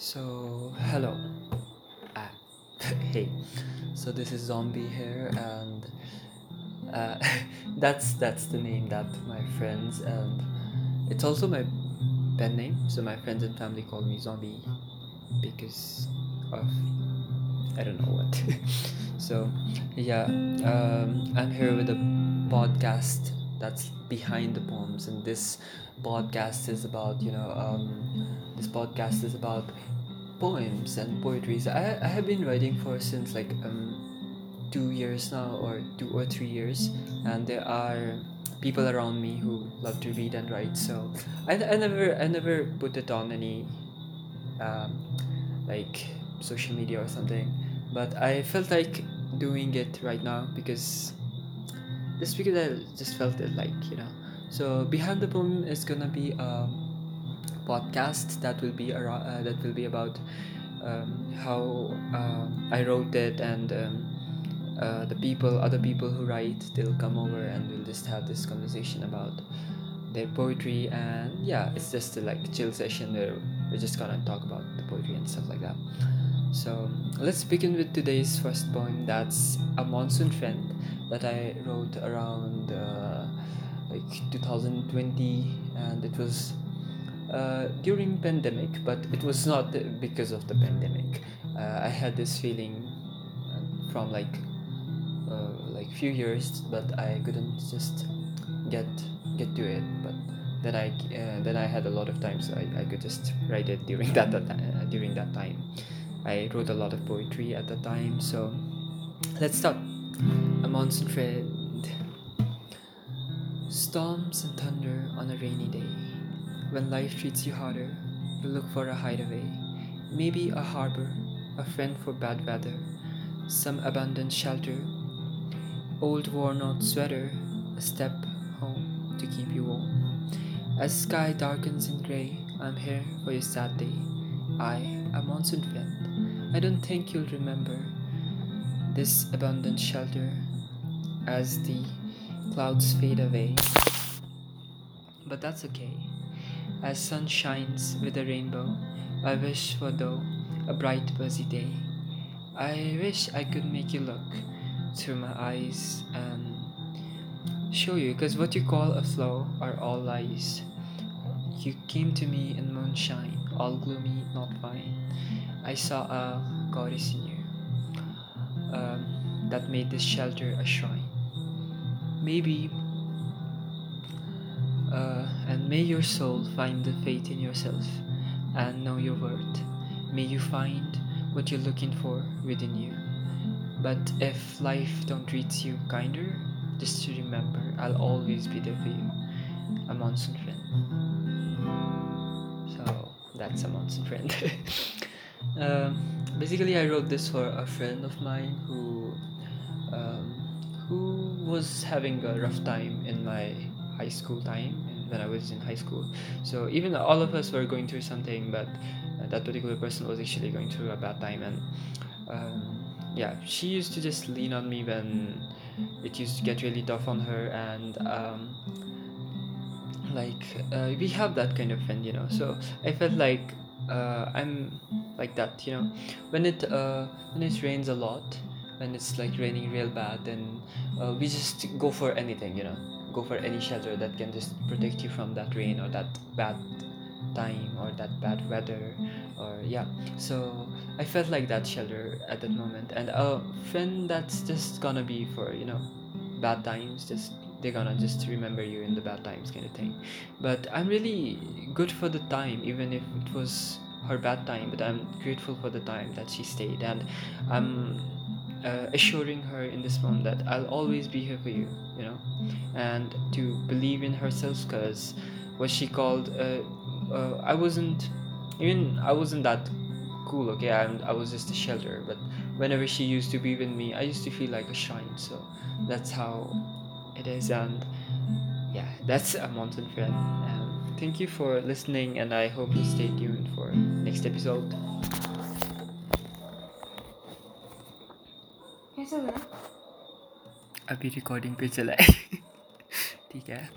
So, hello. Ah, hey. So this is Zombie here, and uh, that's that's the name that my friends and it's also my pen name. So my friends and family call me Zombie because of I don't know what. so yeah, um, I'm here with a podcast that's behind the poems, and this podcast is about you know um, this podcast is about poems and poetries. I I have been writing for since like um two years now or two or three years, and there are people around me who love to read and write. So I, I never I never put it on any um, like social media or something, but I felt like doing it right now because just because I just felt it like you know. So behind the poem is gonna be a podcast that will be around uh, that will be about um, how uh, I wrote it and um, uh, the people other people who write they'll come over and we'll just have this conversation about their poetry. And yeah it's just a like chill session where we're just gonna talk about the poetry and stuff like that. So let's begin with today's first poem. That's a monsoon friend that i wrote around uh, like 2020 and it was uh, during pandemic but it was not because of the pandemic. Uh, i had this feeling uh, from like uh, like few years but i couldn't just get get to it. But then i uh, then i had a lot of time so I, I could just write it during that, that during that time. I wrote a lot of poetry at the time so let's start a monsoon friend storms and thunder on a rainy day. When life treats you harder you look for a hideaway maybe a harbor a friend for bad weather some abandoned shelter old worn out sweater a step home to keep you warm. As sky darkens in gray i'm here for your sad day. I a monsoon friend. I don't think you'll remember this abundant shelter as the clouds fade away. But that's okay. As sun shines with a rainbow i wish for though a bright busy day. I wish i could make you look through my eyes and show you because what you call a flow are all lies. You came to me in moonshine all gloomy not fine. I saw a goddess in you um, that made this shelter a shrine maybe uh, and may your soul find the faith in yourself and know your worth may you find what you're looking for within you but if life don't treat you kinder, just to remember, I'll always be there for you. A monsoon friend. So that's a monsoon friend. um, basically, I wrote this for a friend of mine who um, who was having a rough time in my high school time when I was in high school. So even all of us were going through something, but uh, that particular person was actually going through a bad time and. Um, yeah she used to just lean on me when it used to get really tough on her and um, like uh, we have that kind of friend you know so i felt like uh, i'm like that you know when it uh, when it rains a lot when it's like raining real bad then uh, we just go for anything you know? Go for any shelter that can just protect you from that rain or that bad time or that bad weather or yeah. So i felt like that shelter at that moment. And a friend that's just gonna be for you know bad times just they're gonna just remember you in the bad times kind of thing. But i'm really good for the time even if it was her bad time but i'm grateful for the time that she stayed. And i'm uh, assuring her in this moment that i'll always be here for you you know and to believe in herself because what she called uh, uh, I wasn't even I wasn't that cool. Okay, I'm, I was just a shelter. But whenever she used to be with me, I used to feel like a shrine. So that's how it is. And yeah, that's a monsoon friend. And thank you for listening. And I hope you stay tuned for next episode. कैसा बना अभी recording पे चला है। ठीक है।